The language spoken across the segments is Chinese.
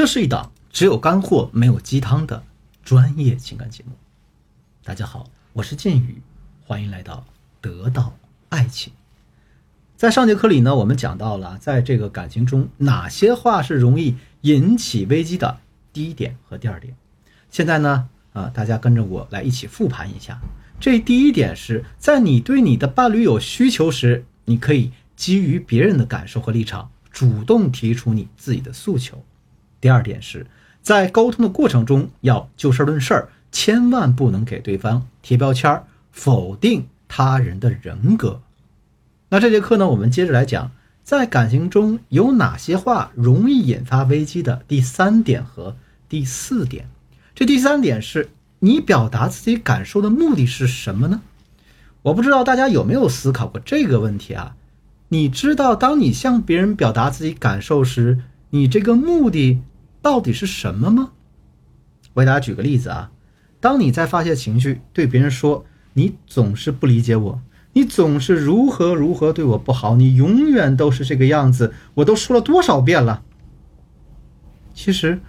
这是一档只有干货没有鸡汤的专业情感节目。大家好，我是剑宇，欢迎来到得到爱情。在上节课里呢，我们讲到了在这个感情中哪些话是容易引起危机的第一点和第二点。现在呢，啊，大家跟着我来一起复盘一下。这第一点是在你对你的伴侣有需求时，你可以基于别人的感受和立场，主动提出你自己的诉求。第二点是在沟通的过程中要就事论事，千万不能给对方贴标签儿，否定他人的人格。那这节课呢，我们接着来讲，在感情中有哪些话容易引发危机的第三点和第四点。这第三点是你表达自己感受的目的是什么呢？我不知道大家有没有思考过这个问题啊？你知道，当你向别人表达自己感受时，你这个目的？到底是什么吗？我给大家举个例子啊，当你在发泄情绪，对别人说你总是不理解我，你总是如何如何对我不好，你永远都是这个样子，我都说了多少遍了。其实，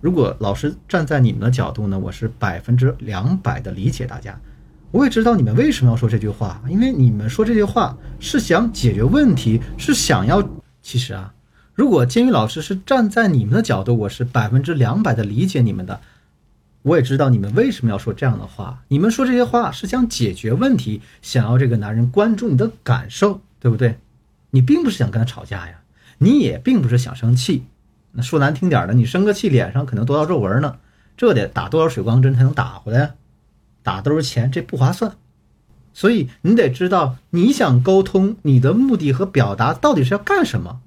如果老师站在你们的角度呢，我是百分之两百的理解大家。我也知道你们为什么要说这句话，因为你们说这句话是想解决问题，是想要。其实啊。如果监狱老师是站在你们的角度，我是百分之两百的理解你们的。我也知道你们为什么要说这样的话。你们说这些话是想解决问题，想要这个男人关注你的感受，对不对？你并不是想跟他吵架呀，你也并不是想生气。那说难听点的，你生个气，脸上可能多道皱纹呢，这得打多少水光针才能打回来？打都是钱，这不划算。所以你得知道，你想沟通，你的目的和表达到底是要干什么？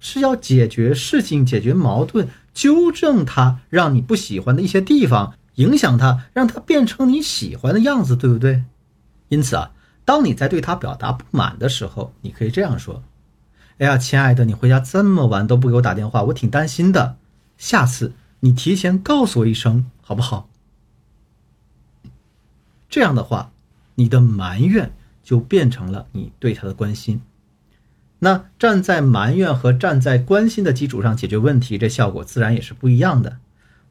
是要解决事情、解决矛盾、纠正他让你不喜欢的一些地方，影响他，让他变成你喜欢的样子，对不对？因此啊，当你在对他表达不满的时候，你可以这样说：“哎呀，亲爱的，你回家这么晚都不给我打电话，我挺担心的。下次你提前告诉我一声，好不好？”这样的话，你的埋怨就变成了你对他的关心。那站在埋怨和站在关心的基础上解决问题，这效果自然也是不一样的。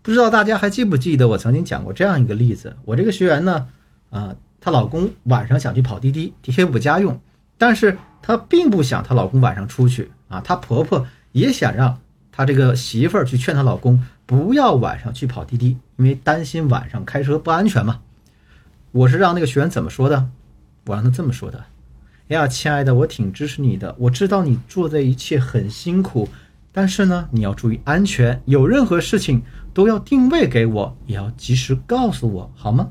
不知道大家还记不记得我曾经讲过这样一个例子？我这个学员呢，啊，她老公晚上想去跑滴滴贴补家用，但是她并不想她老公晚上出去啊。她婆婆也想让她这个媳妇儿去劝她老公不要晚上去跑滴滴，因为担心晚上开车不安全嘛。我是让那个学员怎么说的？我让他这么说的。哎呀，亲爱的，我挺支持你的。我知道你做这一切很辛苦，但是呢，你要注意安全。有任何事情都要定位给我，也要及时告诉我，好吗？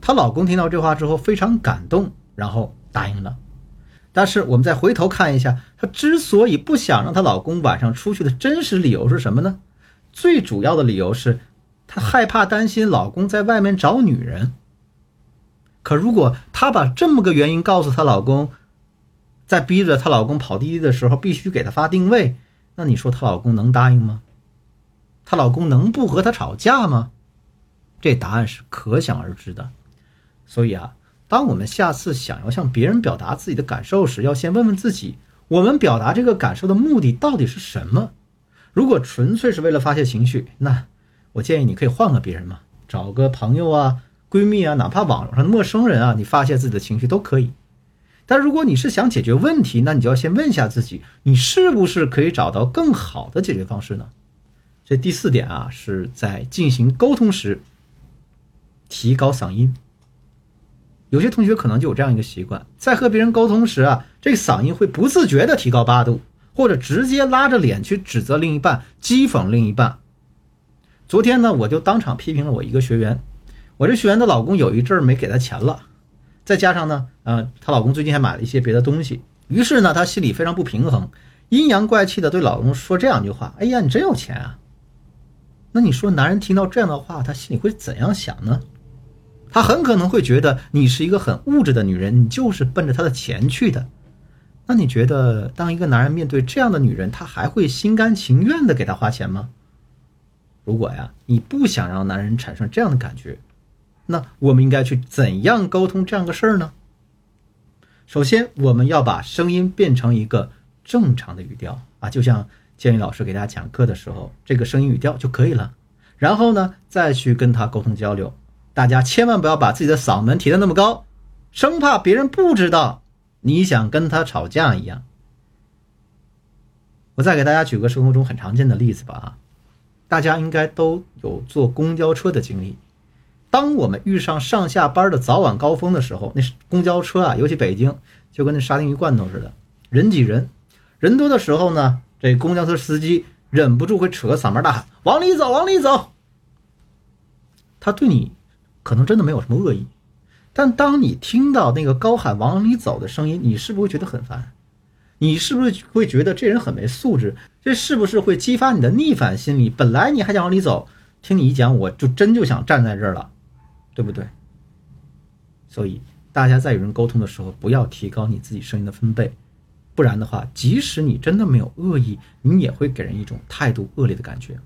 她老公听到这话之后非常感动，然后答应了。但是我们再回头看一下，她之所以不想让她老公晚上出去的真实理由是什么呢？最主要的理由是，她害怕担心老公在外面找女人。可如果她把这么个原因告诉她老公，在逼着她老公跑滴滴的时候必须给她发定位，那你说她老公能答应吗？她老公能不和她吵架吗？这答案是可想而知的。所以啊，当我们下次想要向别人表达自己的感受时，要先问问自己：我们表达这个感受的目的到底是什么？如果纯粹是为了发泄情绪，那我建议你可以换个别人嘛，找个朋友啊。闺蜜啊，哪怕网上的陌生人啊，你发泄自己的情绪都可以。但如果你是想解决问题，那你就要先问一下自己，你是不是可以找到更好的解决方式呢？这第四点啊，是在进行沟通时提高嗓音。有些同学可能就有这样一个习惯，在和别人沟通时啊，这个嗓音会不自觉的提高八度，或者直接拉着脸去指责另一半、讥讽另一半。昨天呢，我就当场批评了我一个学员。我这学员的老公有一阵儿没给她钱了，再加上呢，呃，她老公最近还买了一些别的东西，于是呢，她心里非常不平衡，阴阳怪气的对老公说这样一句话：“哎呀，你真有钱啊！”那你说，男人听到这样的话，他心里会怎样想呢？他很可能会觉得你是一个很物质的女人，你就是奔着他的钱去的。那你觉得，当一个男人面对这样的女人，他还会心甘情愿的给她花钱吗？如果呀，你不想让男人产生这样的感觉。那我们应该去怎样沟通这样个事儿呢？首先，我们要把声音变成一个正常的语调啊，就像建宇老师给大家讲课的时候，这个声音语调就可以了。然后呢，再去跟他沟通交流。大家千万不要把自己的嗓门提得那么高，生怕别人不知道你想跟他吵架一样。我再给大家举个生活中很常见的例子吧啊，大家应该都有坐公交车的经历。当我们遇上上下班的早晚高峰的时候，那公交车啊，尤其北京，就跟那沙丁鱼罐头似的，人挤人。人多的时候呢，这公交车司机忍不住会扯个嗓门大喊：“往里走，往里走。”他对你可能真的没有什么恶意，但当你听到那个高喊“往里走”的声音，你是不是会觉得很烦？你是不是会觉得这人很没素质？这是不是会激发你的逆反心理？本来你还想往里走，听你一讲，我就真就想站在这儿了。对不对？所以大家在与人沟通的时候，不要提高你自己声音的分贝，不然的话，即使你真的没有恶意，你也会给人一种态度恶劣的感觉。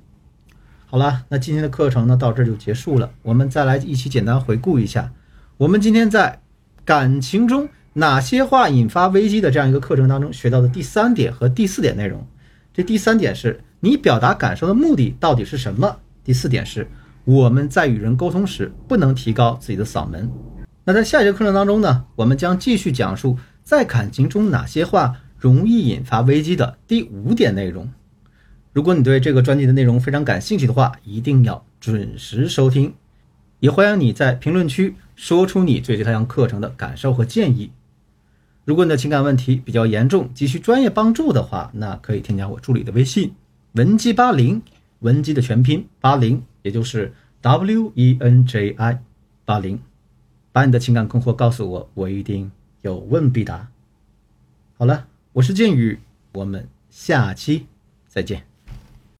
好了，那今天的课程呢，到这就结束了。我们再来一起简单回顾一下，我们今天在感情中哪些话引发危机的这样一个课程当中学到的第三点和第四点内容。这第三点是你表达感受的目的到底是什么？第四点是。我们在与人沟通时，不能提高自己的嗓门。那在下节课程当中呢，我们将继续讲述在感情中哪些话容易引发危机的第五点内容。如果你对这个专辑的内容非常感兴趣的话，一定要准时收听。也欢迎你在评论区说出你对这堂课程的感受和建议。如果你的情感问题比较严重，急需专业帮助的话，那可以添加我助理的微信文姬八零，文姬的全拼八零。也就是 W E N J I 八零，把你的情感困惑告诉我，我一定有问必答。好了，我是剑宇，我们下期再见。